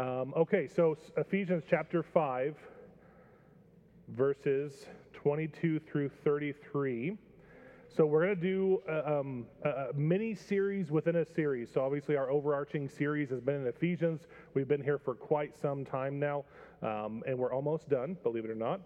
Um, okay, so Ephesians chapter 5, verses 22 through 33. So we're going to do a, um, a, mini series within a series. So obviously, our overarching series has been in Ephesians. We've been here for quite some time now, um, and we're almost done, believe it or not.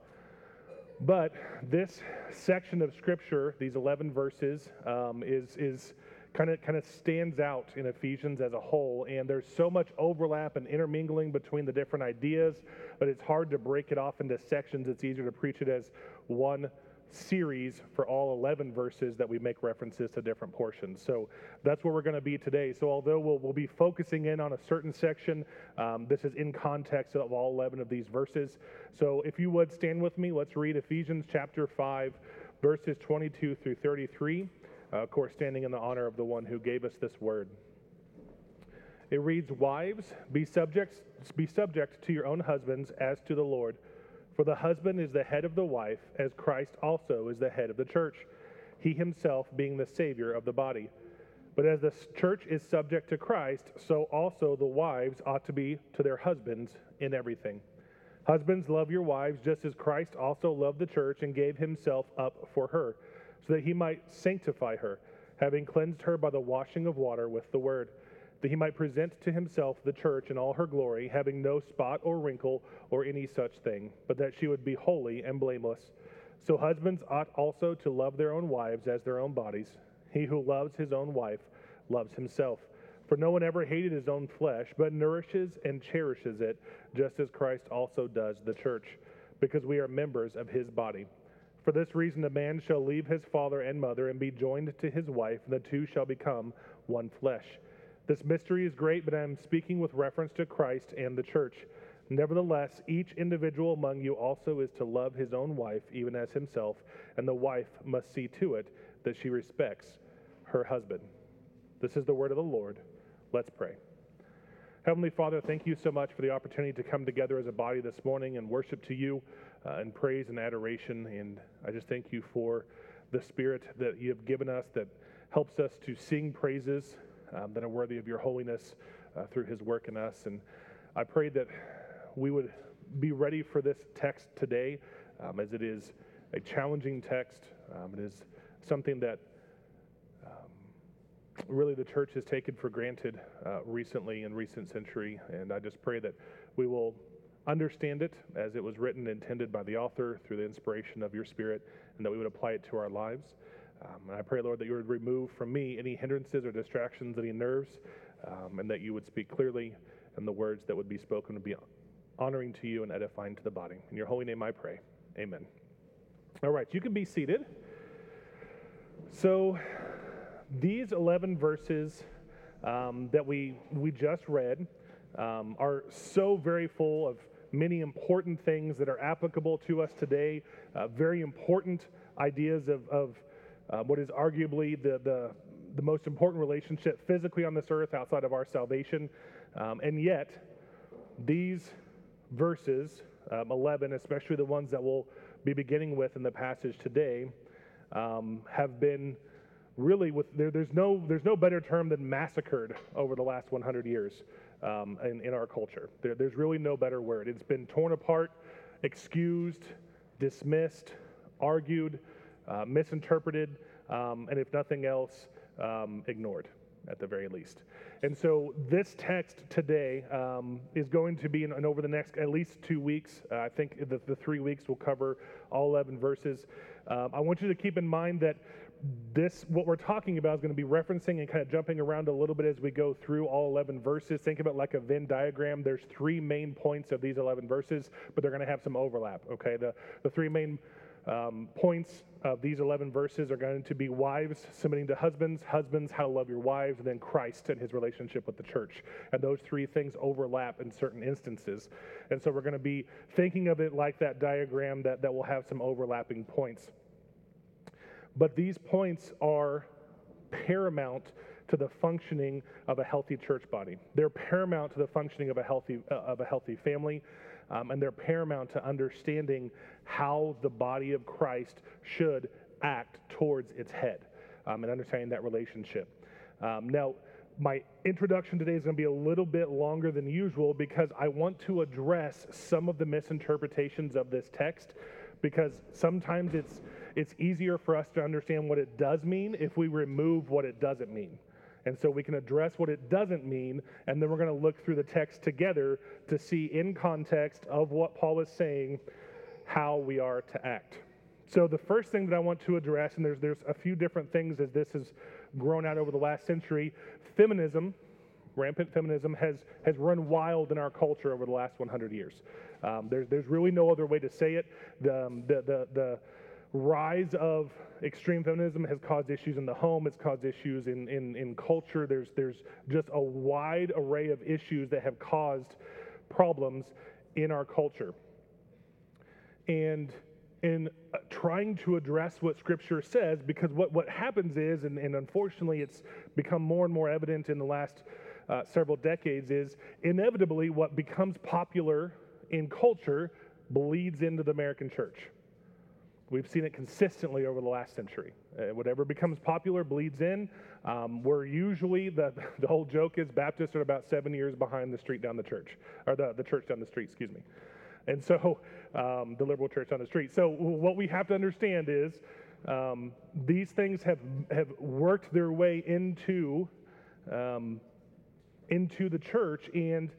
But this section of Scripture, these 11 verses, um, is is kind of kind of stands out in Ephesians as a whole. And there's so much overlap and intermingling between the different ideas, but it's hard to break it off into sections. It's easier to preach it as one series for all 11 verses that we make references to different portions. So that's where we're going to be today. So although we'll, we'll be focusing in on a certain section, um, this is in context of all 11 of these verses. So if you would stand with me, let's read Ephesians chapter 5, verses 22 through 33. Uh, of course, standing in the honor of the one who gave us this word. It reads, Wives, be subject, be subject to your own husbands as to the Lord. For the husband is the head of the wife, as Christ also is the head of the church, he himself being the Savior of the body. But as the church is subject to Christ, so also the wives ought to be to their husbands in everything. Husbands, love your wives just as Christ also loved the church and gave himself up for her so that he might sanctify her, having cleansed her by the washing of water with the word, that he might present to himself the church in all her glory, having no spot or wrinkle or any such thing, but that she would be holy and blameless. So husbands ought also to love their own wives as their own bodies. He who loves his own wife loves himself. For no one ever hated his own flesh, but nourishes and cherishes it, just as Christ also does the church, because we are members of his body. For this reason, a man shall leave his father and mother and be joined to his wife, and the two shall become one flesh. This mystery is great, but I am speaking with reference to Christ and the church. Nevertheless, each individual among you also is to love his own wife, even as himself, and the wife must see to it that she respects her husband. This is the word of the Lord. Let's pray. Heavenly Father, thank you so much for the opportunity to come together as a body this morning and worship to you uh, praise and adoration. And I just thank you for the spirit that you have given us that helps us to sing praises um, that are worthy of your holiness uh, through his work in us. And I pray that we would be ready for this text today, um, as it is a challenging text. Um, it is something that um, really the church has taken for granted uh, recently in recent century. And I just pray that we will understand it as it was written, intended by the author through the inspiration of your Spirit, and that we would apply it to our lives. Um, and I pray, Lord, that you would remove from me any hindrances or distractions, any nerves, um, and that you would speak clearly, and the words that would be spoken would be honoring to you and edifying to the body. In your holy name I pray. Amen. All right, you can be seated. So, these 11 verses um, that we, we just read um, are so very full of many important things that are applicable to us today, uh, very important ideas of, of uh, what is arguably the, the, the, most important relationship physically on this earth outside of our salvation. Um, and yet, these verses, um, 11, especially the ones that we'll be beginning with in the passage today, um, have been really with there, there's no there's no better term than massacred over the last 100 years um, in, in our culture. There, there's really no better word. It's been torn apart, excused, dismissed, argued, uh, misinterpreted, um, and if nothing else, um, ignored at the very least. And so this text today um, is going to be, and over the next at least two weeks, uh, I think the, the, three weeks will cover all 11 verses. Um, I want you to keep in mind that this, what we're talking about, is going to be referencing and kind of jumping around a little bit as we go through all 11 verses. Think of it like a Venn diagram. There's three main points of these 11 verses, but they're going to have some overlap. Okay, the the three main um, points of these 11 verses are going to be wives submitting to husbands, husbands, how to love your wives, and then Christ and his relationship with the church. And those three things overlap in certain instances. And so we're going to be thinking of it like that diagram that, that will have some overlapping points. But these points are paramount to the functioning of a healthy church body. They're paramount to the functioning of a healthy, uh, of a healthy family, um, and they're paramount to understanding how the body of Christ should act towards its head um, and understanding that relationship. Um, now, my introduction today is going to be a little bit longer than usual because I want to address some of the misinterpretations of this text because sometimes it's it's easier for us to understand what it does mean if we remove what it doesn't mean. And so we can address what it doesn't mean, and then we're going to look through the text together to see in context of what Paul is saying how we are to act. So the first thing that I want to address, and there's there's a few different things as this has grown out over the last century, feminism, rampant feminism has has run wild in our culture over the last 100 years. Um, there's there's really no other way to say it. The um, the the, the rise of extreme feminism has caused issues in the home. It's caused issues in, in, in culture. There's, there's just a wide array of issues that have caused problems in our culture. And in trying to address what Scripture says, because what, what happens is, and, and unfortunately it's become more and more evident in the last uh, several decades, is inevitably what becomes popular in culture bleeds into the American church. We've seen it consistently over the last century. Uh, whatever becomes popular bleeds in. Um, we're usually, the, the whole joke is Baptists are about seven years behind the street down the church, or the, the church down the street, excuse me. And so, um, the liberal church on the street. So, what we have to understand is um, these things have, have worked their way into, um, into the church, and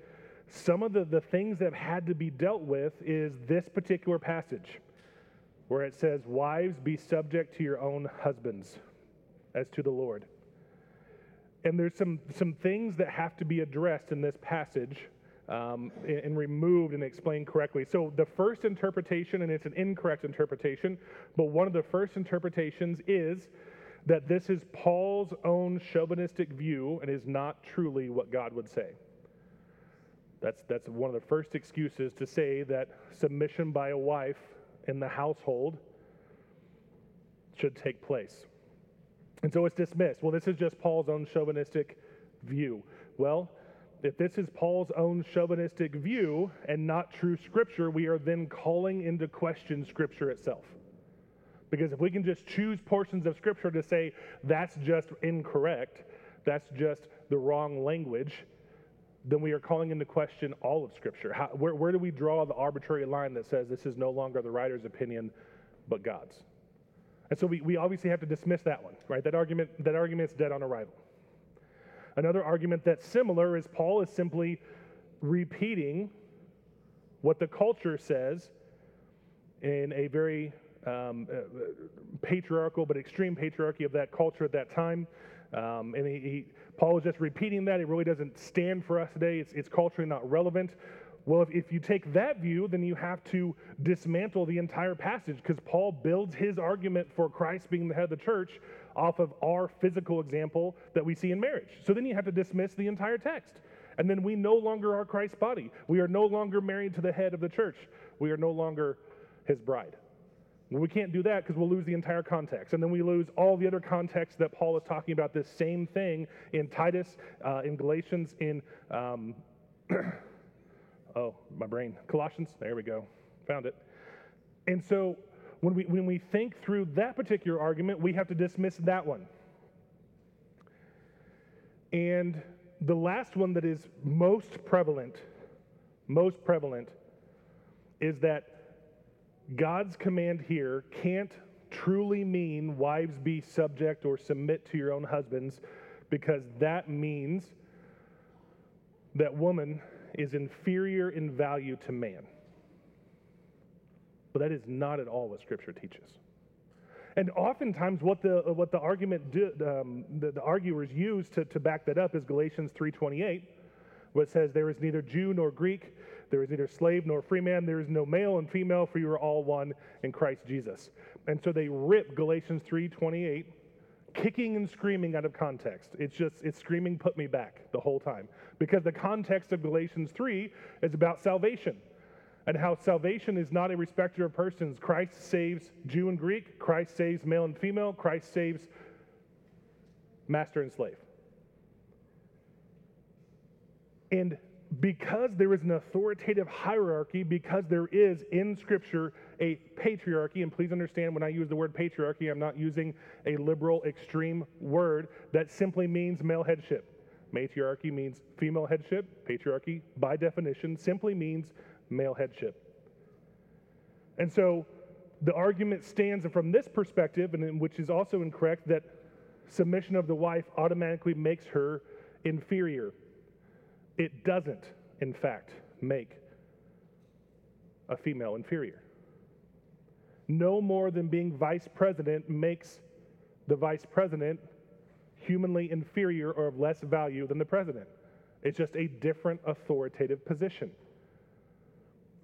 some of the, the things that have had to be dealt with is this particular passage where it says, Wives, be subject to your own husbands as to the Lord. And there's some, some things that have to be addressed in this passage um, and, and removed and explained correctly. So, the first interpretation, and it's an incorrect interpretation, but one of the first interpretations is that this is Paul's own chauvinistic view and is not truly what God would say. That's, that's one of the first excuses to say that submission by a wife in the household should take place. And so it's dismissed. Well, this is just Paul's own chauvinistic view. Well, if this is Paul's own chauvinistic view and not true scripture, we are then calling into question scripture itself. Because if we can just choose portions of scripture to say that's just incorrect, that's just the wrong language, then we are calling into question all of Scripture. How, where, where do we draw the arbitrary line that says this is no longer the writer's opinion, but God's? And so we, we obviously have to dismiss that one, right? That argument, that argument's dead on arrival. Another argument that's similar is Paul is simply repeating what the culture says in a very um, uh, patriarchal but extreme patriarchy of that culture at that time. Um, and he, he, Paul is just repeating that. It really doesn't stand for us today. It's, it's culturally not relevant. Well, if, if you take that view, then you have to dismantle the entire passage because Paul builds his argument for Christ being the head of the church off of our physical example that we see in marriage. So then you have to dismiss the entire text. And then we no longer are Christ's body. We are no longer married to the head of the church. We are no longer his bride. Well, we can't do that because we'll lose the entire context. And then we lose all the other context that Paul is talking about this same thing in Titus, uh, in Galatians, in, um, oh, my brain, Colossians. There we go. Found it. And so when we, when we think through that particular argument, we have to dismiss that one. And the last one that is most prevalent, most prevalent, is that God's command here can't truly mean wives be subject or submit to your own husbands because that means that woman is inferior in value to man. But that is not at all what Scripture teaches. And oftentimes, what the what the argument do, um, the, the arguers use to, to back that up is Galatians three twenty eight, where it says, "There is neither Jew nor Greek, there is neither slave nor free man. There is no male and female, for you are all one in Christ Jesus. And so they rip Galatians 3:28, kicking and screaming out of context. It's just it's screaming, "Put me back!" the whole time, because the context of Galatians 3 is about salvation and how salvation is not a respecter of persons. Christ saves Jew and Greek. Christ saves male and female. Christ saves master and slave. And because there is an authoritative hierarchy, because there is in Scripture a patriarchy, and please understand when I use the word patriarchy, I'm not using a liberal extreme word that simply means male headship. Matriarchy means female headship. Patriarchy, by definition, simply means male headship. And so the argument stands from this perspective, and which is also incorrect, that submission of the wife automatically makes her inferior. It doesn't, in fact, make a female inferior. No more than being vice president makes the vice president humanly inferior or of less value than the president. It's just a different authoritative position.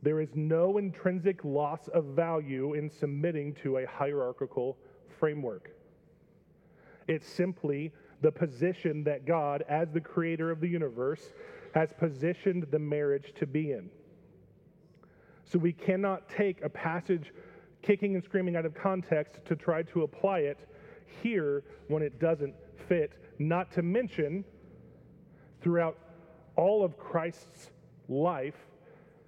There is no intrinsic loss of value in submitting to a hierarchical framework. It's simply the position that God, as the creator of the universe, has positioned the marriage to be in. So we cannot take a passage kicking and screaming out of context to try to apply it here when it doesn't fit, not to mention throughout all of Christ's life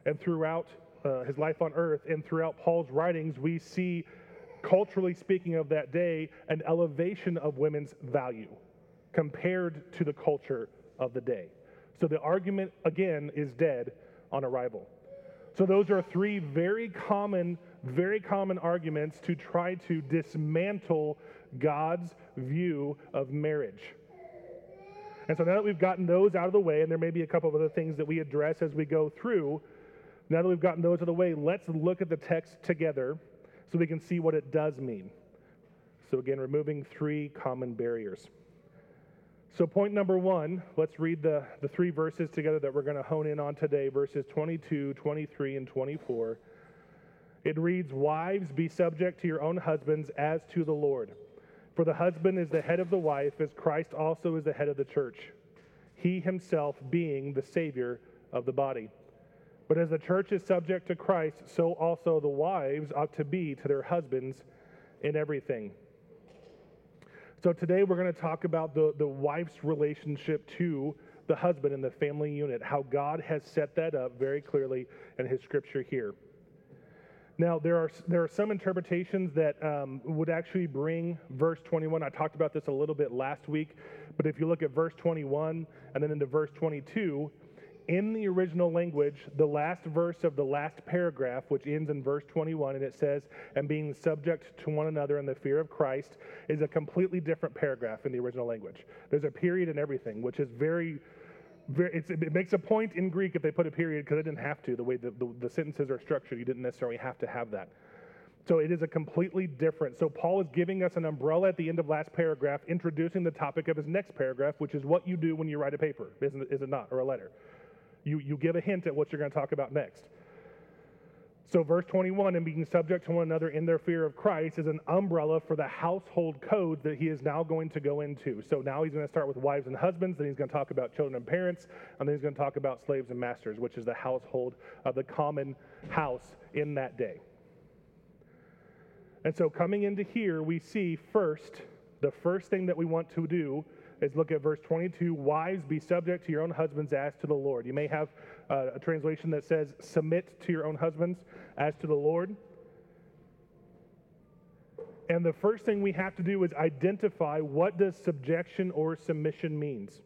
and throughout uh, his life on earth and throughout Paul's writings, we see, culturally speaking of that day, an elevation of women's value compared to the culture of the day. So the argument, again, is dead on arrival. So those are three very common, very common arguments to try to dismantle God's view of marriage. And so now that we've gotten those out of the way, and there may be a couple of other things that we address as we go through, now that we've gotten those out of the way, let's look at the text together so we can see what it does mean. So, again, removing three common barriers. So, point number one, let's read the, the three verses together that we're going to hone in on today verses 22, 23, and 24. It reads, Wives, be subject to your own husbands as to the Lord. For the husband is the head of the wife, as Christ also is the head of the church, he himself being the Savior of the body. But as the church is subject to Christ, so also the wives ought to be to their husbands in everything. So today we're going to talk about the, the wife's relationship to the husband in the family unit, how God has set that up very clearly in his scripture here. Now, there are, there are some interpretations that um, would actually bring verse 21. I talked about this a little bit last week, but if you look at verse 21 and then into verse 22, in the original language, the last verse of the last paragraph, which ends in verse 21, and it says, and being subject to one another in the fear of Christ, is a completely different paragraph in the original language. There's a period and everything, which is very, very it makes a point in Greek if they put a period because they didn't have to. The way the, the, the sentences are structured, you didn't necessarily have to have that. So it is a completely different. So Paul is giving us an umbrella at the end of last paragraph, introducing the topic of his next paragraph, which is what you do when you write a paper, is it not, or a letter? You, you give a hint at what you're going to talk about next. So, verse 21, and being subject to one another in their fear of Christ, is an umbrella for the household code that he is now going to go into. So, now he's going to start with wives and husbands, then he's going to talk about children and parents, and then he's going to talk about slaves and masters, which is the household of the common house in that day. And so, coming into here, we see first, the first thing that we want to do is look at verse 22 Wives, be subject to your own husbands as to the Lord. You may have uh, a translation that says, Submit to your own husbands as to the Lord. And the first thing we have to do is identify what does subjection or submission means.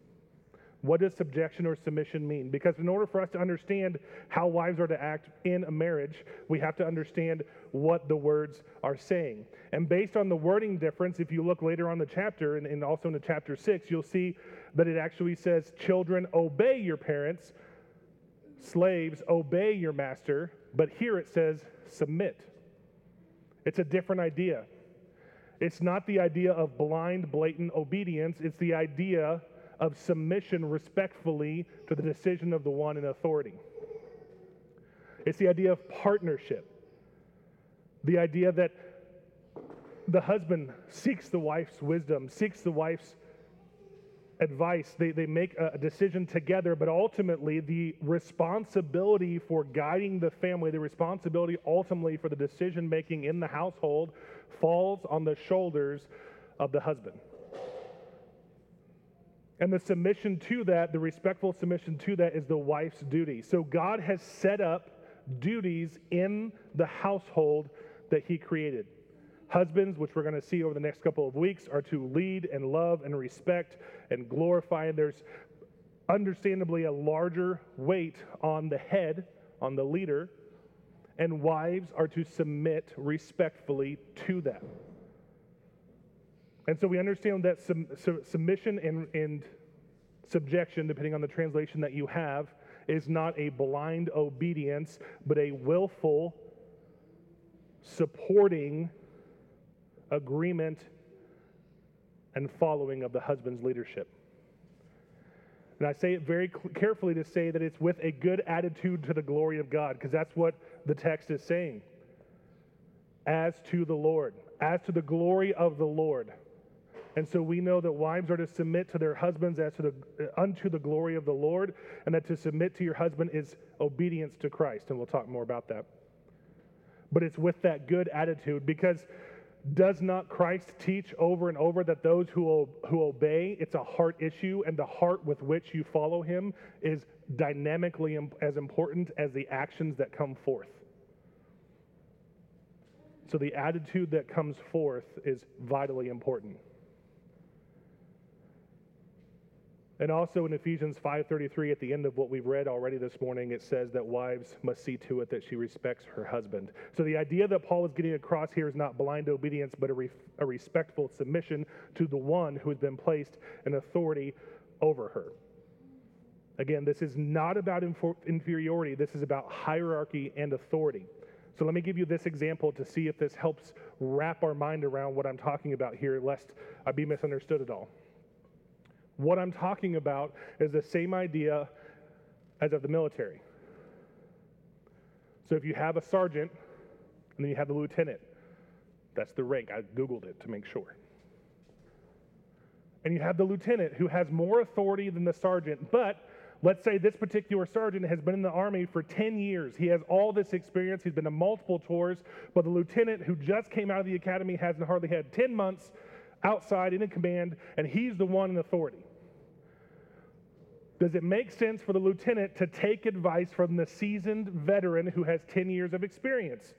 What does subjection or submission mean? Because in order for us to understand how wives are to act in a marriage, we have to understand what the words are saying. And based on the wording difference, if you look later on the chapter and, and also in the chapter six, you'll see that it actually says, Children, obey your parents, slaves, obey your master. But here it says, Submit. It's a different idea. It's not the idea of blind, blatant obedience, it's the idea of submission respectfully to the decision of the one in authority. It's the idea of partnership, the idea that the husband seeks the wife's wisdom, seeks the wife's advice. They, they make a decision together, but ultimately, the responsibility for guiding the family, the responsibility ultimately for the decision making in the household falls on the shoulders of the husband. And the submission to that, the respectful submission to that, is the wife's duty. So God has set up duties in the household that He created. Husbands, which we're going to see over the next couple of weeks, are to lead and love and respect and glorify. And there's understandably a larger weight on the head, on the leader, and wives are to submit respectfully to them. And so we understand that sum, su- submission and, and subjection, depending on the translation that you have, is not a blind obedience, but a willful supporting agreement and following of the husband's leadership. And I say it very carefully to say that it's with a good attitude to the glory of God, because that's what the text is saying. As to the Lord, as to the glory of the Lord. And so we know that wives are to submit to their husbands as to the unto the glory of the Lord, and that to submit to your husband is obedience to Christ, and we'll talk more about that. But it's with that good attitude because does not Christ teach over and over that those who, who obey, it's a heart issue, and the heart with which you follow him is dynamically as important as the actions that come forth? So the attitude that comes forth is vitally important. And also in Ephesians 5:33 at the end of what we've read already this morning it says that wives must see to it that she respects her husband. So the idea that Paul is getting across here is not blind obedience but a, re- a respectful submission to the one who has been placed in authority over her. Again, this is not about infor- inferiority, this is about hierarchy and authority. So let me give you this example to see if this helps wrap our mind around what I'm talking about here lest I be misunderstood at all. What I'm talking about is the same idea as of the military. So if you have a sergeant and then you have the lieutenant, that's the rank. I Googled it to make sure. And you have the lieutenant who has more authority than the sergeant, but let's say this particular sergeant has been in the army for 10 years. He has all this experience, he's been to multiple tours, but the lieutenant who just came out of the academy hasn't hardly had 10 months outside in a command, and he's the one in authority. Does it make sense for the lieutenant to take advice from the seasoned veteran who has 10 years of experience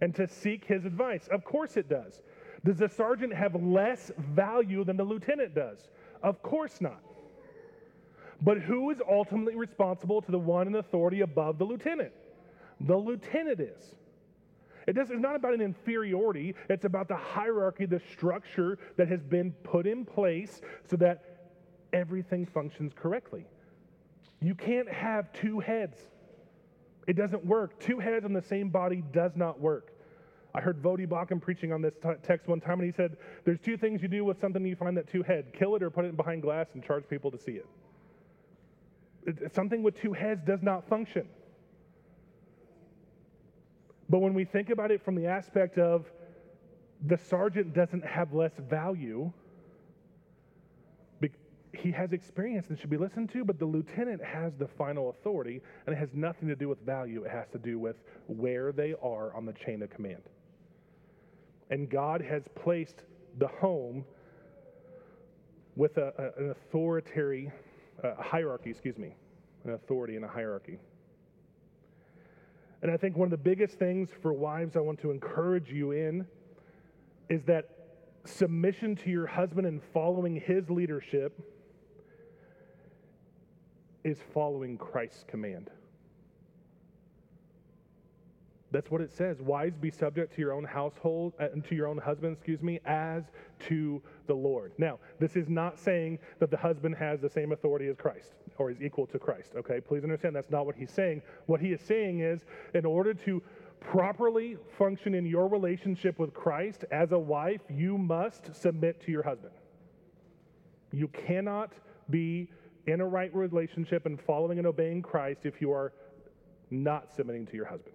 and to seek his advice? Of course it does. Does the sergeant have less value than the lieutenant does? Of course not. But who is ultimately responsible to the one in authority above the lieutenant? The lieutenant is. It does, it's not about an inferiority, it's about the hierarchy, the structure that has been put in place so that everything functions correctly. You can't have two heads. It doesn't work. Two heads on the same body does not work. I heard Voddie Baucham preaching on this t- text one time, and he said, There's two things you do with something you find that two head kill it or put it behind glass and charge people to see it. it. Something with two heads does not function. But when we think about it from the aspect of the sergeant doesn't have less value, he has experience and should be listened to, but the lieutenant has the final authority, and it has nothing to do with value. It has to do with where they are on the chain of command. And God has placed the home with a, a, an authoritarian uh, hierarchy, excuse me, an authority and a hierarchy. And I think one of the biggest things for wives I want to encourage you in is that submission to your husband and following his leadership is following Christ's command. That's what it says. Wives, be subject to your own household, uh, to your own husband, excuse me, as to the Lord. Now, this is not saying that the husband has the same authority as Christ or is equal to Christ, okay? Please understand that's not what he's saying. What he is saying is, in order to properly function in your relationship with Christ as a wife, you must submit to your husband. You cannot be in a right relationship and following and obeying Christ if you are not submitting to your husband.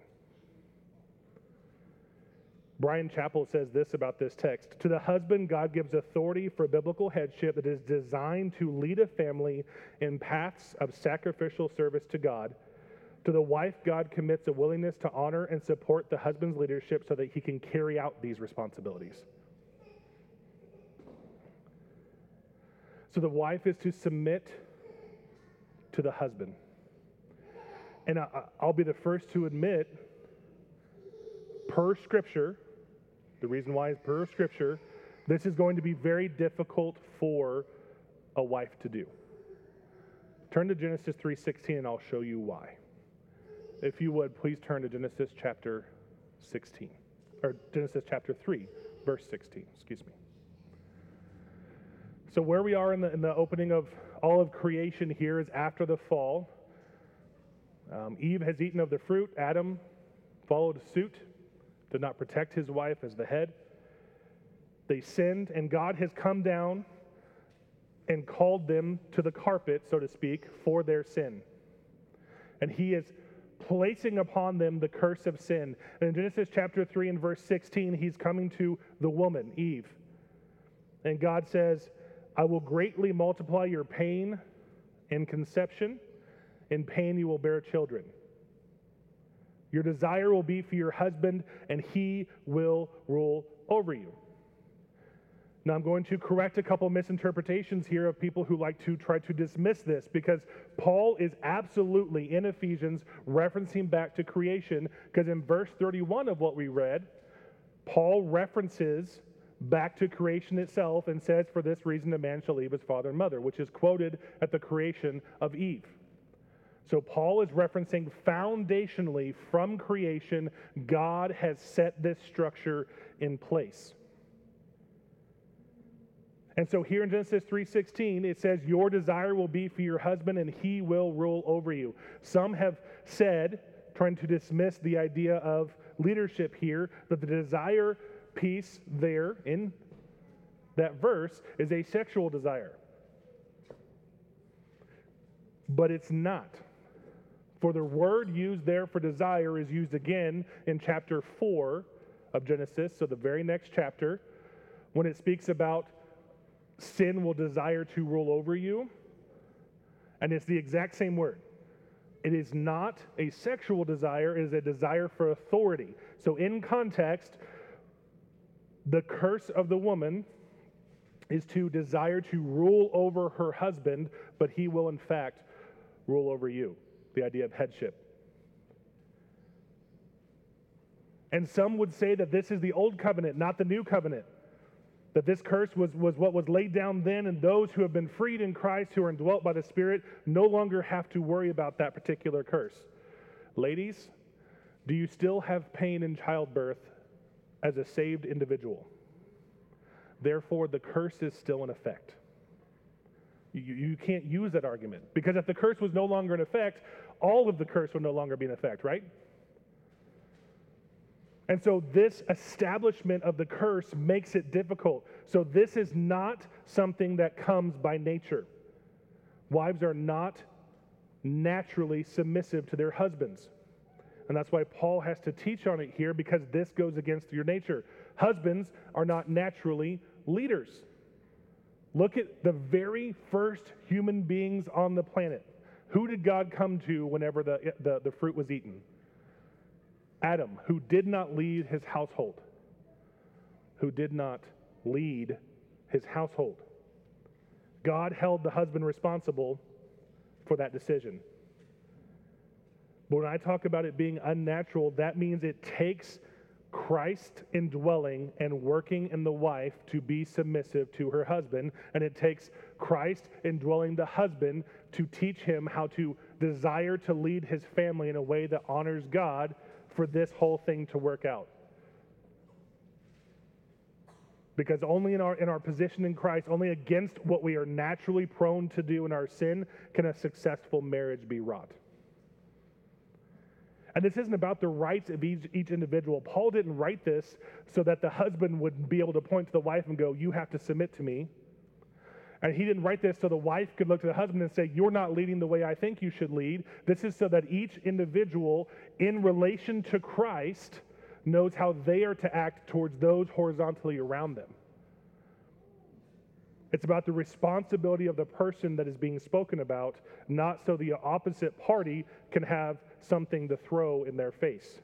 Bryan Chapell says this about this text To the husband, God gives authority for biblical headship that is designed to lead a family in paths of sacrificial service to God. To the wife, God commits a willingness to honor and support the husband's leadership so that he can carry out these responsibilities. So the wife is to submit to the husband. And I, will be the first to admit, per scripture, the reason why is per scripture, this is going to be very difficult for a wife to do. Turn to Genesis 3:16 and I'll show you why. If you would, please turn to Genesis chapter 16 or Genesis chapter 3, verse 16, excuse me. So where we are in the, in the opening of all of creation here is after the fall. Um, Eve has eaten of the fruit. Adam followed suit, did not protect his wife as the head. They sinned, and God has come down and called them to the carpet, so to speak, for their sin. And he is placing upon them the curse of sin. And in Genesis chapter 3 and verse 16, he's coming to the woman, Eve. And God says, I will greatly multiply your pain and conception. In pain, you will bear children. Your desire will be for your husband, and he will rule over you. Now, I'm going to correct a couple misinterpretations here of people who like to try to dismiss this because Paul is absolutely in Ephesians referencing back to creation because in verse 31 of what we read, Paul references back to creation itself and says, For this reason, a man shall leave his father and mother, which is quoted at the creation of Eve. So Paul is referencing foundationally from creation, God has set this structure in place. And so here in Genesis 3:16 it says your desire will be for your husband and he will rule over you. Some have said trying to dismiss the idea of leadership here that the desire piece there in that verse is a sexual desire. But it's not. For the word used there for desire is used again in chapter 4 of Genesis, so the very next chapter, when it speaks about sin will desire to rule over you. And it's the exact same word. It is not a sexual desire, it is a desire for authority. So, in context, the curse of the woman is to desire to rule over her husband, but he will, in fact, rule over you. The idea of headship. And some would say that this is the old covenant, not the new covenant that this curse was, was what was laid down then, and those who have been freed in Christ, who are indwelt by the Spirit, no longer have to worry about that particular curse. Ladies, do you still have pain in childbirth as a saved individual? Therefore, the curse is still in effect. You, you can't use that argument because if the curse was no longer in effect, all of the curse would no longer be in effect, right? And so, this establishment of the curse makes it difficult. So, this is not something that comes by nature. Wives are not naturally submissive to their husbands. And that's why Paul has to teach on it here because this goes against your nature. Husbands are not naturally leaders. Look at the very first human beings on the planet. Who did God come to whenever the, the, the fruit was eaten? Adam, who did not lead his household, who did not lead his household. God held the husband responsible for that decision. But when I talk about it being unnatural, that means it takes Christ indwelling and working in the wife to be submissive to her husband, and it takes Christ indwelling the husband to teach him how to desire to lead his family in a way that honors God for this whole thing to work out. Because only in our, in our position in Christ, only against what we are naturally prone to do in our sin, can a successful marriage be wrought. And this isn't about the rights of each, each individual. Paul didn't write this so that the husband would be able to point to the wife and go, You have to submit to me. And he didn't write this so the wife could look to the husband and say, You're not leading the way I think you should lead. This is so that each individual, in relation to Christ, knows how they are to act towards those horizontally around them. It's about the responsibility of the person that is being spoken about, not so the opposite party can have something to throw in their face.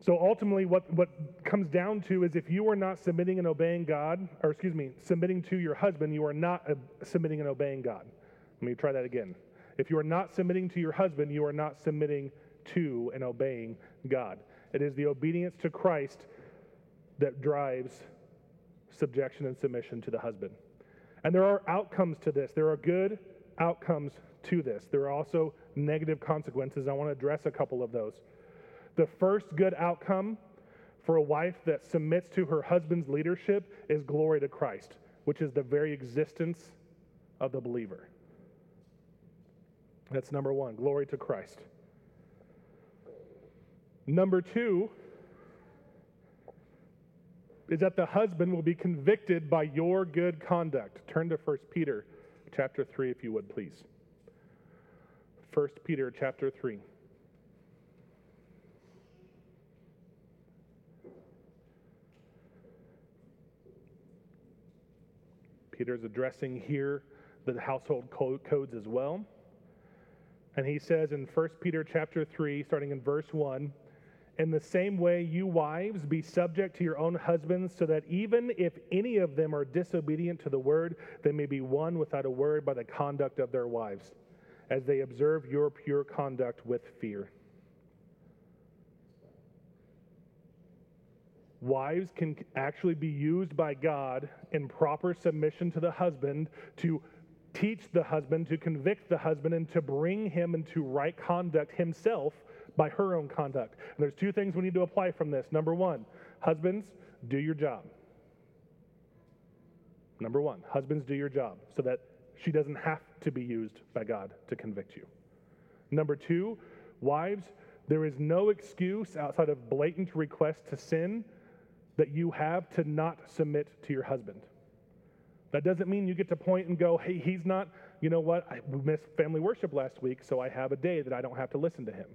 So ultimately, what, what comes down to is if you are not submitting and obeying God, or excuse me, submitting to your husband, you are not uh, submitting and obeying God. Let me try that again. If you are not submitting to your husband, you are not submitting to and obeying God. It is the obedience to Christ that drives subjection and submission to the husband. And there are outcomes to this. There are good outcomes to this. There are also negative consequences. I want to address a couple of those. The first good outcome for a wife that submits to her husband's leadership is glory to Christ, which is the very existence of the believer. That's number one glory to Christ. Number two is that the husband will be convicted by your good conduct. Turn to 1 Peter chapter 3 if you would please. 1 Peter chapter 3. Peter's addressing here the household codes as well. And he says in 1 Peter chapter 3, starting in verse 1, in the same way, you wives, be subject to your own husbands, so that even if any of them are disobedient to the word, they may be won without a word by the conduct of their wives, as they observe your pure conduct with fear. Wives can actually be used by God in proper submission to the husband to teach the husband, to convict the husband, and to bring him into right conduct himself by her own conduct. And there's two things we need to apply from this. Number one, husbands, do your job. Number one, husbands, do your job so that she doesn't have to be used by God to convict you. Number two, wives, there is no excuse outside of blatant request to sin that you have to not submit to your husband. That doesn't mean you get to point and go, hey, he's not, you know what, I missed family worship last week, so I have a day that I don't have to listen to him.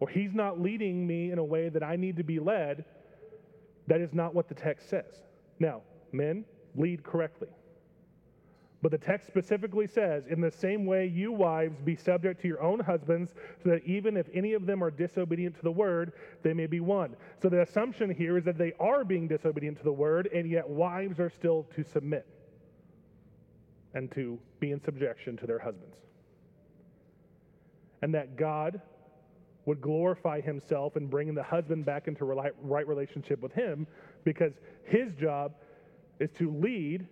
Or he's not leading me in a way that I need to be led. That is not what the text says. Now, men, lead correctly. But the text specifically says, in the same way, you wives be subject to your own husbands, so that even if any of them are disobedient to the word, they may be won. So the assumption here is that they are being disobedient to the word, and yet wives are still to submit and to be in subjection to their husbands. And that God would glorify himself in bringing the husband back into right relationship with him because his job is to lead,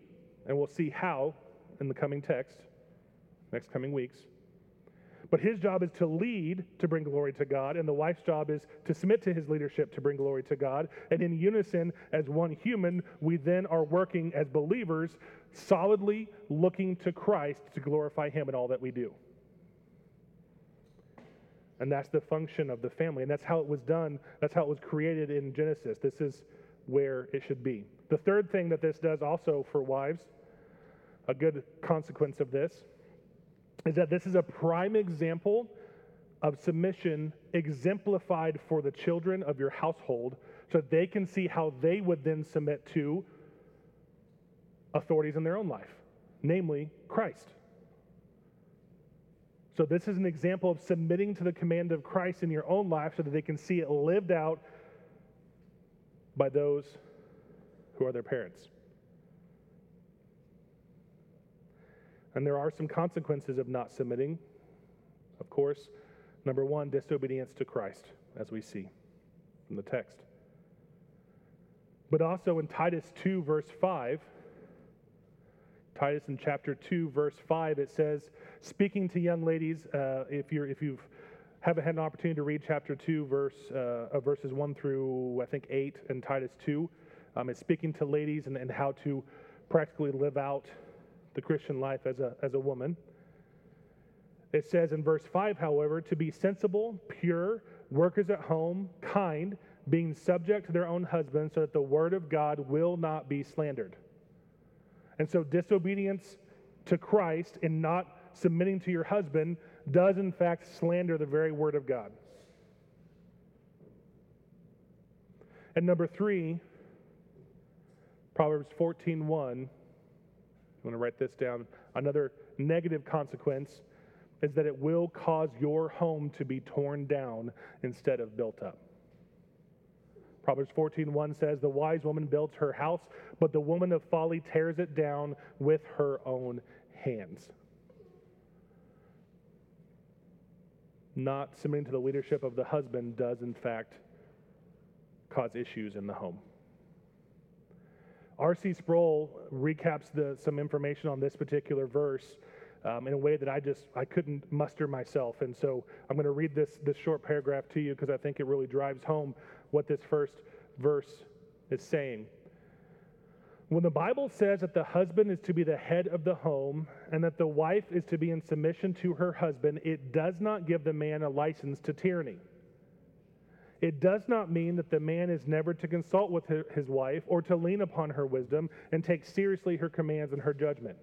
and we'll see how in the coming text, next coming weeks. But his job is to lead to bring glory to God, and the wife's job is to submit to his leadership to bring glory to God. And in unison, as one human, we then are working as believers, solidly looking to Christ to glorify him in all that we do. And that's the function of the family. And that's how it was done. That's how it was created in Genesis. This is where it should be. The third thing that this does also for wives a good consequence of this is that this is a prime example of submission exemplified for the children of your household so that they can see how they would then submit to authorities in their own life, namely Christ. So, this is an example of submitting to the command of Christ in your own life so that they can see it lived out by those who are their parents. And there are some consequences of not submitting. Of course, number one, disobedience to Christ, as we see from the text. But also in Titus 2, verse 5, Titus in chapter 2, verse 5, it says, speaking to young ladies, uh, if, you're, if you've haven't had an opportunity to read chapter 2, verse, uh, verses 1 through, I think, 8 in Titus 2, um, it's speaking to ladies and, and how to practically live out the Christian life as a, as a woman. It says in verse 5, however, to be sensible, pure, workers at home, kind, being subject to their own husbands, so that the word of God will not be slandered. And so, disobedience to Christ and not submitting to your husband does, in fact, slander the very word of God. And number three, Proverbs 14 1 want to write this down. Another negative consequence is that it will cause your home to be torn down instead of built up. Proverbs 14:1 says, "The wise woman builds her house, but the woman of folly tears it down with her own hands." Not submitting to the leadership of the husband does in fact cause issues in the home. R.C. Sproul recaps the, some information on this particular verse um, in a way that I just I couldn't muster myself, and so I'm going to read this this short paragraph to you because I think it really drives home what this first verse is saying. When the Bible says that the husband is to be the head of the home and that the wife is to be in submission to her husband, it does not give the man a license to tyranny. It does not mean that the man is never to consult with his wife or to lean upon her wisdom and take seriously her commands and her judgment.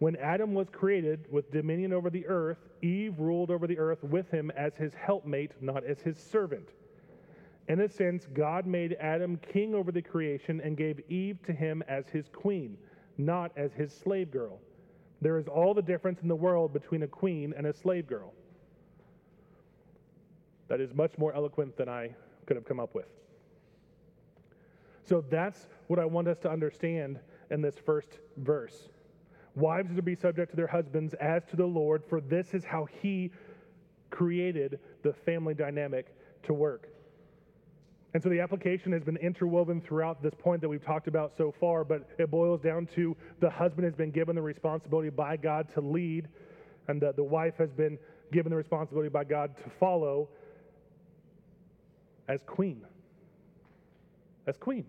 When Adam was created with dominion over the earth, Eve ruled over the earth with him as his helpmate, not as his servant. In a sense, God made Adam king over the creation and gave Eve to him as his queen, not as his slave girl. There is all the difference in the world between a queen and a slave girl. That is much more eloquent than I could have come up with. So that's what I want us to understand in this first verse. Wives are to be subject to their husbands as to the Lord, for this is how he created the family dynamic to work. And so the application has been interwoven throughout this point that we've talked about so far, but it boils down to the husband has been given the responsibility by God to lead, and the, the wife has been given the responsibility by God to follow as queen. As queen.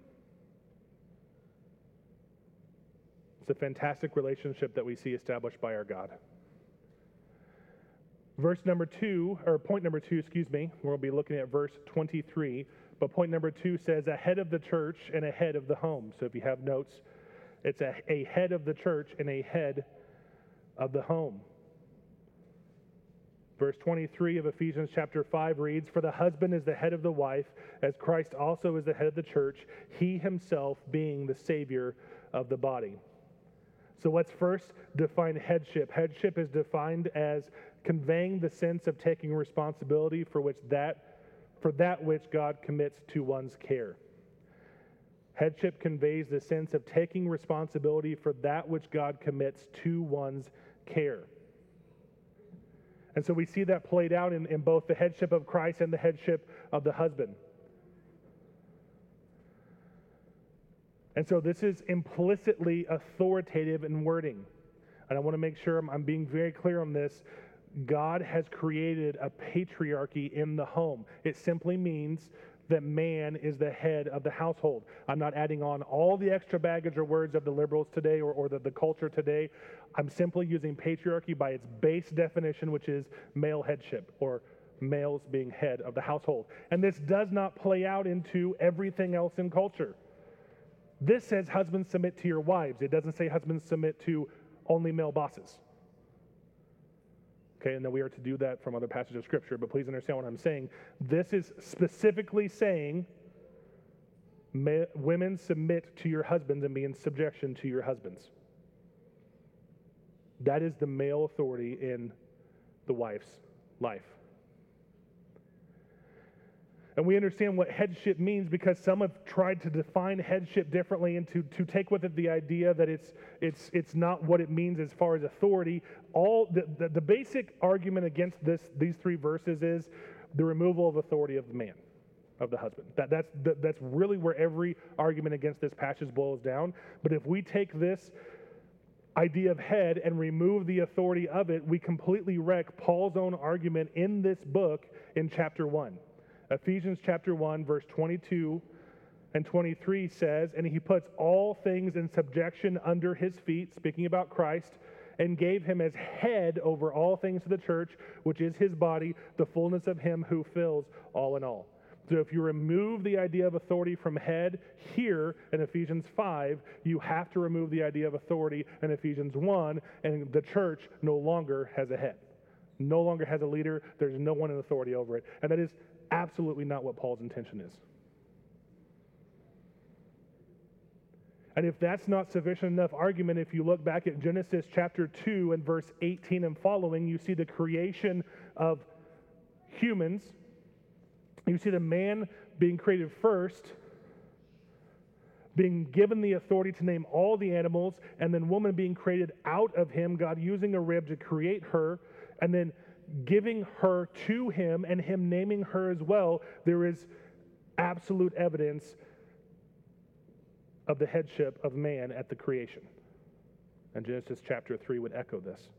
It's a fantastic relationship that we see established by our God. Verse number two, or point number two, excuse me, we'll be looking at verse 23. But point number two says a head of the church and a head of the home. So if you have notes, it's a, a head of the church and a head of the home. Verse 23 of Ephesians chapter 5 reads For the husband is the head of the wife, as Christ also is the head of the church, he himself being the Savior of the body. So let's first define headship. Headship is defined as conveying the sense of taking responsibility for which that for that which God commits to one's care. Headship conveys the sense of taking responsibility for that which God commits to one's care. And so we see that played out in, in both the headship of Christ and the headship of the husband. And so this is implicitly authoritative in wording. And I want to make sure I'm, I'm being very clear on this. God has created a patriarchy in the home. It simply means that man is the head of the household. I'm not adding on all the extra baggage or words of the liberals today or, or the, the culture today. I'm simply using patriarchy by its base definition, which is male headship or males being head of the household. And this does not play out into everything else in culture. This says husbands submit to your wives. It doesn't say husbands submit to only male bosses. Okay, and then we are to do that from other passages of Scripture, but please understand what I'm saying. This is specifically saying women submit to your husbands and be in subjection to your husbands. That is the male authority in the wife's life. And we understand what headship means because some have tried to define headship differently and to, to take with it the idea that it's, it's, it's not what it means as far as authority. All the, the, the basic argument against this, these three verses is the removal of authority of the man, of the husband. That, that's, that, that's really where every argument against this passage boils down. But if we take this idea of head and remove the authority of it, we completely wreck Paul's own argument in this book in chapter 1. Ephesians chapter 1, verse 22 and 23 says, And he puts all things in subjection under his feet, speaking about Christ, and gave him as head over all things to the church, which is his body, the fullness of him who fills all in all. So if you remove the idea of authority from head here in Ephesians 5, you have to remove the idea of authority in Ephesians 1, and the church no longer has a head. No longer has a leader. There's no one in authority over it. And that is absolutely not what Paul's intention is. And if that's not sufficient enough argument, if you look back at Genesis chapter 2 and verse 18 and following, you see the creation of humans. You see the man being created first, being given the authority to name all the animals, and then woman being created out of him, God using a rib to create her, and then giving her to him and him naming her as well, there is absolute evidence of the headship of man at the creation. And Genesis chapter 3 would echo this.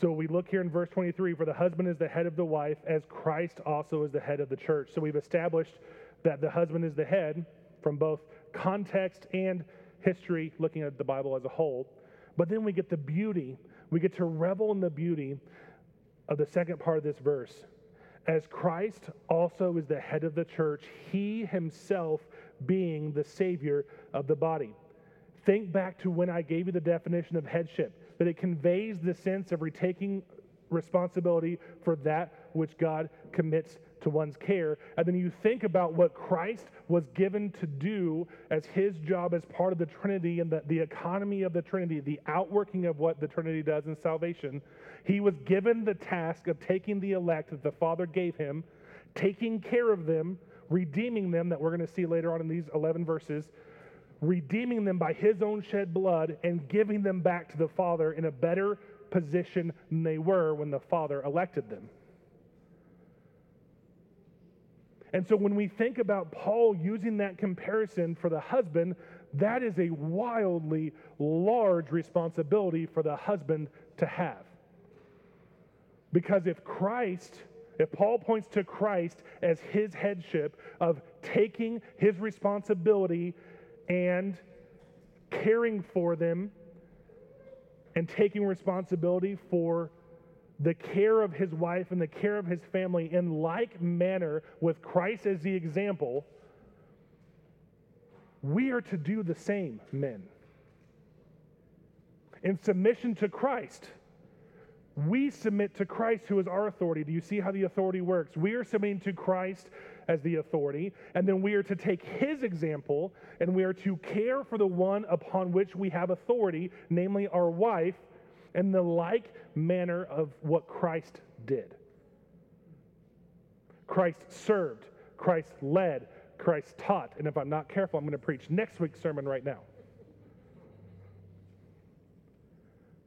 So we look here in verse 23 for the husband is the head of the wife, as Christ also is the head of the church. So we've established that the husband is the head from both context and history, looking at the Bible as a whole. But then we get the beauty, we get to revel in the beauty of the second part of this verse. As Christ also is the head of the church, he himself being the Savior of the body. Think back to when I gave you the definition of headship that it conveys the sense of retaking responsibility for that which God commits to one's care. And then you think about what Christ was given to do as his job as part of the Trinity and the, the economy of the Trinity, the outworking of what the Trinity does in salvation. He was given the task of taking the elect that the Father gave him, taking care of them, redeeming them, that we're going to see later on in these 11 verses, redeeming them by his own shed blood and giving them back to the Father in a better position than they were when the Father elected them. And so when we think about Paul using that comparison for the husband, that is a wildly large responsibility for the husband to have. Because if Christ, if Paul points to Christ as his headship of taking his responsibility and caring for them and taking responsibility for the care of his wife and the care of his family in like manner with Christ as the example, we are to do the same, men. In submission to Christ, we submit to Christ, who is our authority. Do you see how the authority works? We are submitting to Christ as the authority, and then we are to take his example and we are to care for the one upon which we have authority, namely our wife, in the like manner of what Christ did. Christ served, Christ led, Christ taught. And if I'm not careful, I'm going to preach next week's sermon right now.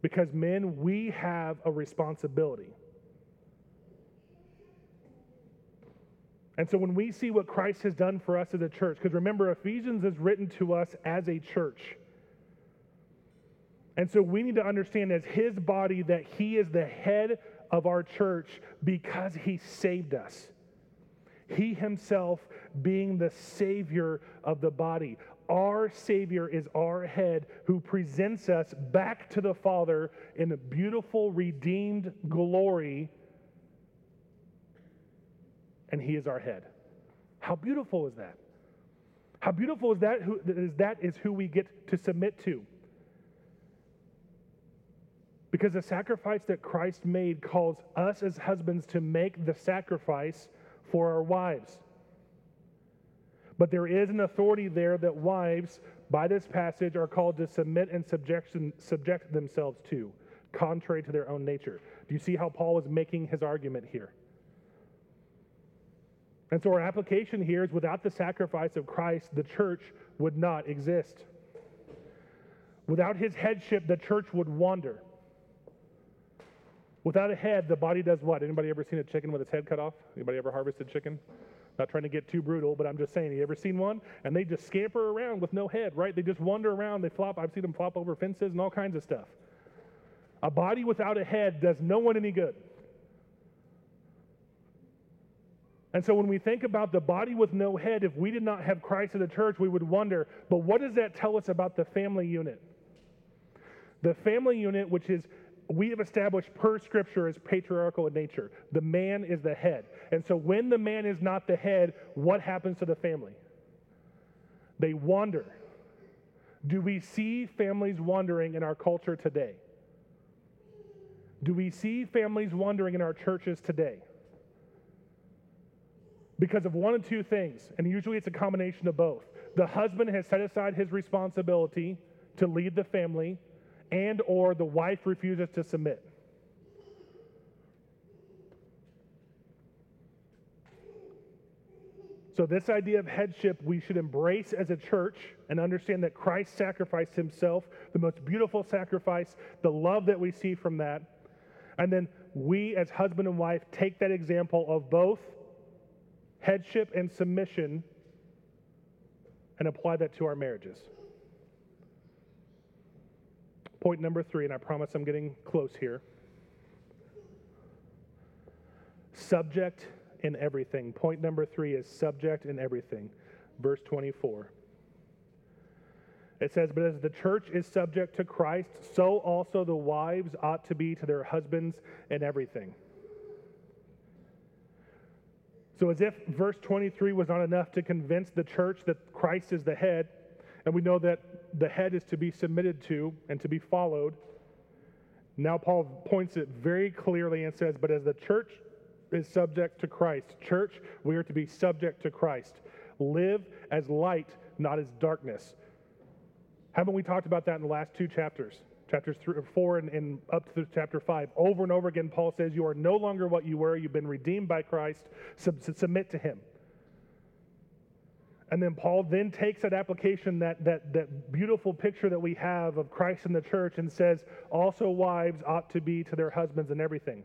Because, men, we have a responsibility. And so when we see what Christ has done for us as a church, because remember, Ephesians is written to us as a church. And so we need to understand as his body that he is the head of our church because he saved us. He himself being the Savior of the body. Our Savior is our head who presents us back to the Father in a beautiful, redeemed glory and he is our head. How beautiful is that? How beautiful is that? Who, is that is who we get to submit to. Because the sacrifice that Christ made calls us as husbands to make the sacrifice for our wives. But there is an authority there that wives, by this passage, are called to submit and subjection, subject themselves to, contrary to their own nature. Do you see how Paul is making his argument here? And so our application here is without the sacrifice of Christ, the church would not exist. Without his headship, the church would wander. Without a head, the body does what? Anybody ever seen a chicken with its head cut off? Anybody ever harvested chicken? Not trying to get too brutal, but I'm just saying, you ever seen one? And they just scamper around with no head, right? They just wander around, they flop. I've seen them flop over fences and all kinds of stuff. A body without a head does no one any good. And so when we think about the body with no head, if we did not have Christ in the church, we would wonder, but what does that tell us about the family unit? The family unit, which is we have established per scripture as patriarchal in nature. The man is the head. And so when the man is not the head, what happens to the family? They wander. Do we see families wandering in our culture today? Do we see families wandering in our churches today? because of one of two things, and usually it's a combination of both. The husband has set aside his responsibility to lead the family, and or the wife refuses to submit. So, this idea of headship we should embrace as a church and understand that Christ sacrificed himself, the most beautiful sacrifice, the love that we see from that. And then we, as husband and wife, take that example of both headship and submission and apply that to our marriages. Point number three, and I promise I'm getting close here. Subject in everything. Point number three is subject in everything. Verse 24. It says, But as the church is subject to Christ, so also the wives ought to be to their husbands in everything. So, as if verse 23 was not enough to convince the church that Christ is the head, and we know that the head is to be submitted to and to be followed, now Paul points it very clearly and says, But as the church is subject to Christ, church, we are to be subject to Christ. Live as light, not as darkness. Haven't we talked about that in the last two chapters? Chapters three, four and, and up to chapter five. Over and over again, Paul says, You are no longer what you were. You've been redeemed by Christ. Sub- submit to him. And then Paul then takes that application, that, that, that beautiful picture that we have of Christ in the church, and says, Also, wives ought to be to their husbands and everything.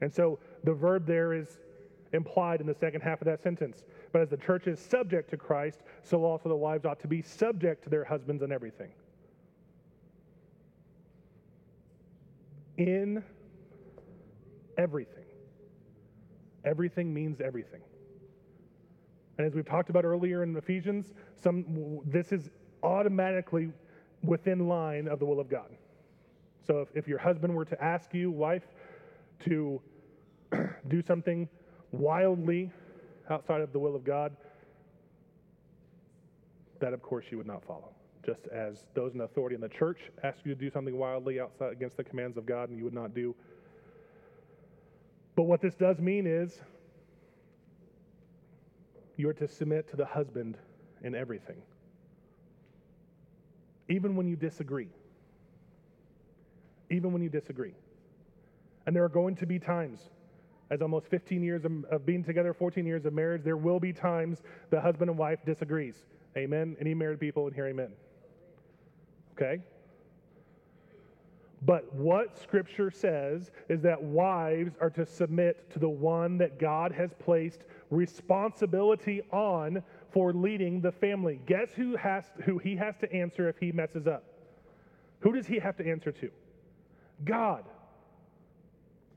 And so the verb there is implied in the second half of that sentence. But as the church is subject to Christ, so also the wives ought to be subject to their husbands and everything. In everything. Everything means everything. And as we've talked about earlier in Ephesians, some this is automatically within line of the will of God. So if, if your husband were to ask you, wife, to do something wildly outside of the will of God, that of course you would not follow. Just as those in authority in the church ask you to do something wildly outside against the commands of God and you would not do. But what this does mean is you are to submit to the husband in everything, even when you disagree. Even when you disagree. And there are going to be times, as almost 15 years of, being together, 14 years of marriage, there will be times the husband and wife disagrees. Amen. Any married people in here, amen. Okay? But what Scripture says is that wives are to submit to the one that God has placed responsibility on for leading the family. Guess who has who he has to answer if he messes up? Who does he have to answer to? God.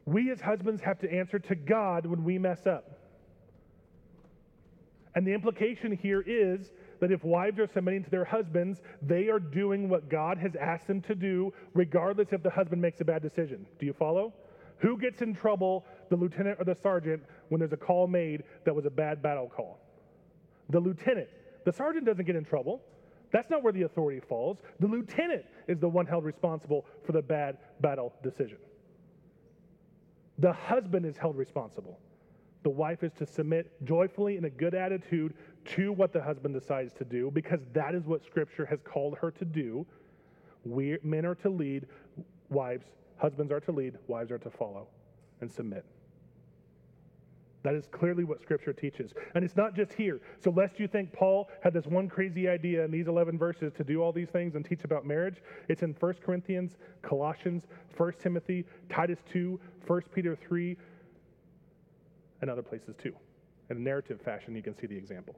We as husbands have to answer to God when we mess up. And the implication here is that if wives are submitting to their husbands, they are doing what God has asked them to do, regardless if the husband makes a bad decision. Do you follow? Who gets in trouble, the lieutenant or the sergeant, when there's a call made that was a bad battle call? The lieutenant. The sergeant doesn't get in trouble. That's not where the authority falls. The lieutenant is the one held responsible for the bad battle decision. The husband is held responsible. The wife is to submit joyfully in a good attitude to what the husband decides to do because that is what Scripture has called her to do. We, men are to lead, wives, husbands are to lead, wives are to follow and submit. That is clearly what Scripture teaches. And it's not just here. So, lest you think Paul had this one crazy idea in these 11 verses to do all these things and teach about marriage, it's in 1 Corinthians, Colossians, 1 Timothy, Titus 2, 1 Peter 3, and other places too. In a narrative fashion, you can see the example.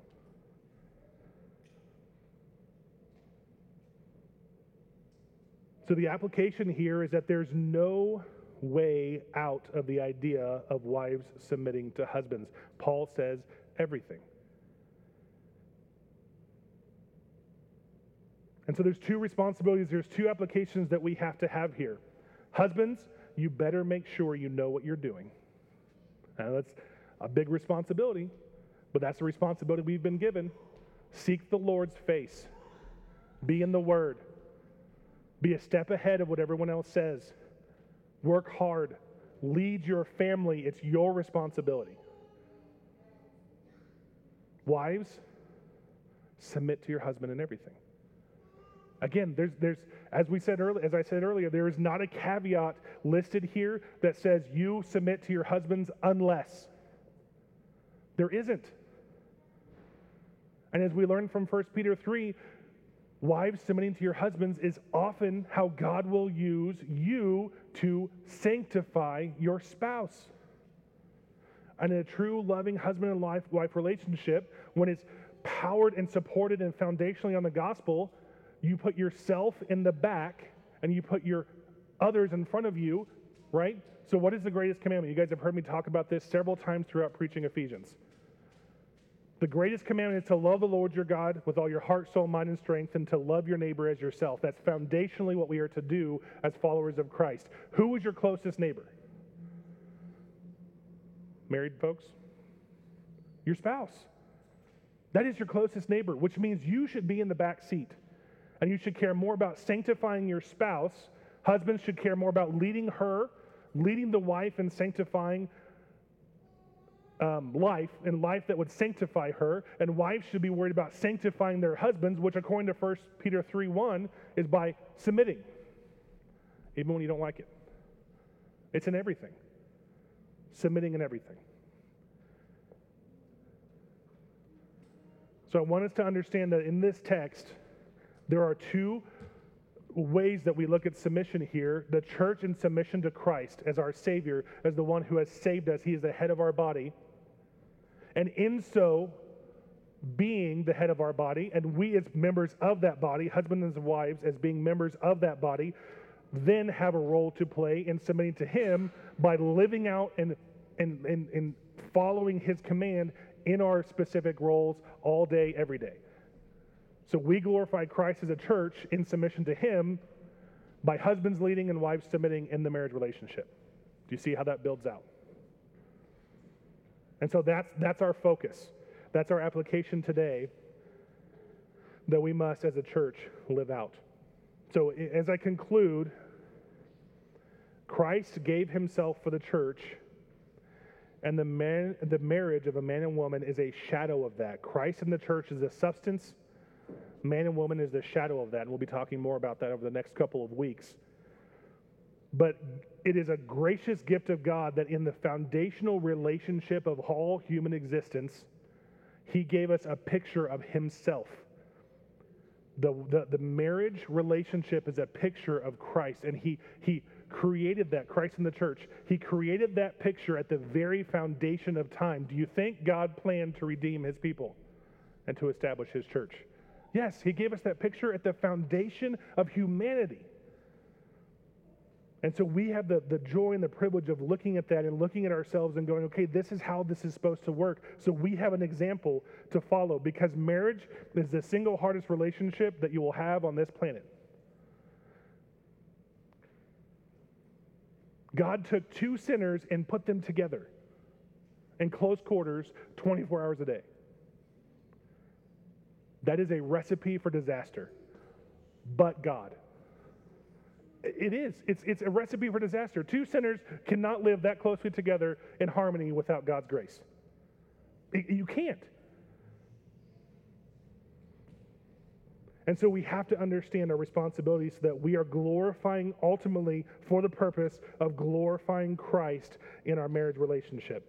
So, the application here is that there's no way out of the idea of wives submitting to husbands. Paul says everything. And so there's two responsibilities, there's two applications that we have to have here. Husbands, you better make sure you know what you're doing. Now, that's a big responsibility, but that's the responsibility we've been given. Seek the Lord's face, be in the Word, be a step ahead of what everyone else says. Work hard. Lead your family. It's your responsibility. Wives, submit to your husband in everything. Again, there's, there's, as we said earlier, as I said earlier, there is not a caveat listed here that says you submit to your husbands unless. There isn't. And as we learned from 1 Peter 3, Wives, submitting to your husbands is often how God will use you to sanctify your spouse. And in a true loving husband and wife, wife relationship, when it's powered and supported and foundationally on the gospel, you put yourself in the back and you put your others in front of you, right? So, what is the greatest commandment? You guys have heard me talk about this several times throughout preaching Ephesians. The greatest commandment is to love the Lord your God with all your heart, soul, mind, and strength, and to love your neighbor as yourself. That's foundationally what we are to do as followers of Christ. Who is your closest neighbor? Married folks? Your spouse. That is your closest neighbor, which means you should be in the back seat. And you should care more about sanctifying your spouse. Husbands should care more about leading her, leading the wife, and sanctifying um, life and life that would sanctify her. And wives should be worried about sanctifying their husbands, which, according to 1 Peter 3 1, is by submitting, even when you don't like it. It's in everything, submitting in everything. So I want us to understand that in this text, there are two ways that we look at submission here the church in submission to Christ as our Savior, as the one who has saved us. He is the head of our body. And in so, being the head of our body, and we as members of that body, husbands and wives, as being members of that body, then have a role to play in submitting to Him by living out and, and, and, and following His command in our specific roles all day, every day. So we glorify Christ as a church in submission to Him by husbands leading and wives submitting in the marriage relationship. Do you see how that builds out? And so that's, that's our focus. That's our application today that we must, as a church, live out. So as I conclude, Christ gave himself for the church and the, man, the marriage of a man and woman is a shadow of that. Christ and the church is the substance, man and woman is the shadow of that. And we'll be talking more about that over the next couple of weeks. But it is a gracious gift of God that in the foundational relationship of all human existence, He gave us a picture of Himself. The, the, the marriage relationship is a picture of Christ, and He, he created that, Christ in the church, He created that picture at the very foundation of time. Do you think God planned to redeem His people and to establish His church? Yes, He gave us that picture at the foundation of humanity. And so we have the, the joy and the privilege of looking at that and looking at ourselves and going, okay, this is how this is supposed to work. So we have an example to follow because marriage is the single hardest relationship that you will have on this planet. God took two sinners and put them together in close quarters 24 hours a day. That is a recipe for disaster. But God. It is. It's, it's a recipe for disaster. Two sinners cannot live that closely together in harmony without God's grace. You can't. And so we have to understand our responsibility so that we are glorifying ultimately for the purpose of glorifying Christ in our marriage relationship.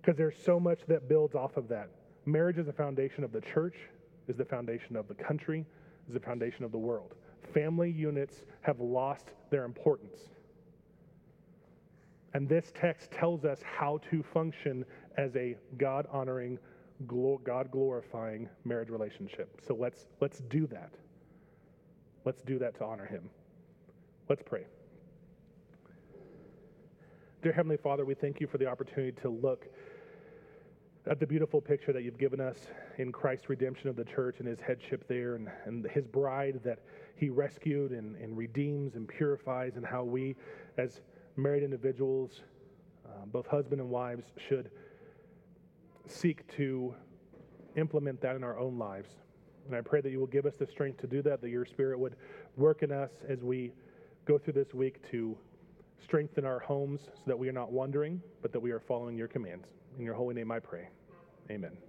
Because there's so much that builds off of that. Marriage is the foundation of the church, is the foundation of the country, is the foundation of the world. Family units have lost their importance. And this text tells us how to function as a God honoring God glorifying marriage relationship. So let's, let's do that. Let's do that to honor him. Let's pray. Dear Heavenly Father, we thank you for the opportunity to look at the beautiful picture that you've given us in Christ's redemption of the church and his headship there and, and his bride that he rescued and, and redeems and purifies, and how we, as married individuals, uh, both husband and wives, should seek to implement that in our own lives. And I pray that you will give us the strength to do that, that your Spirit would work in us as we go through this week to strengthen our homes so that we are not wandering, but that we are following your commands. In your holy name I pray. Amen.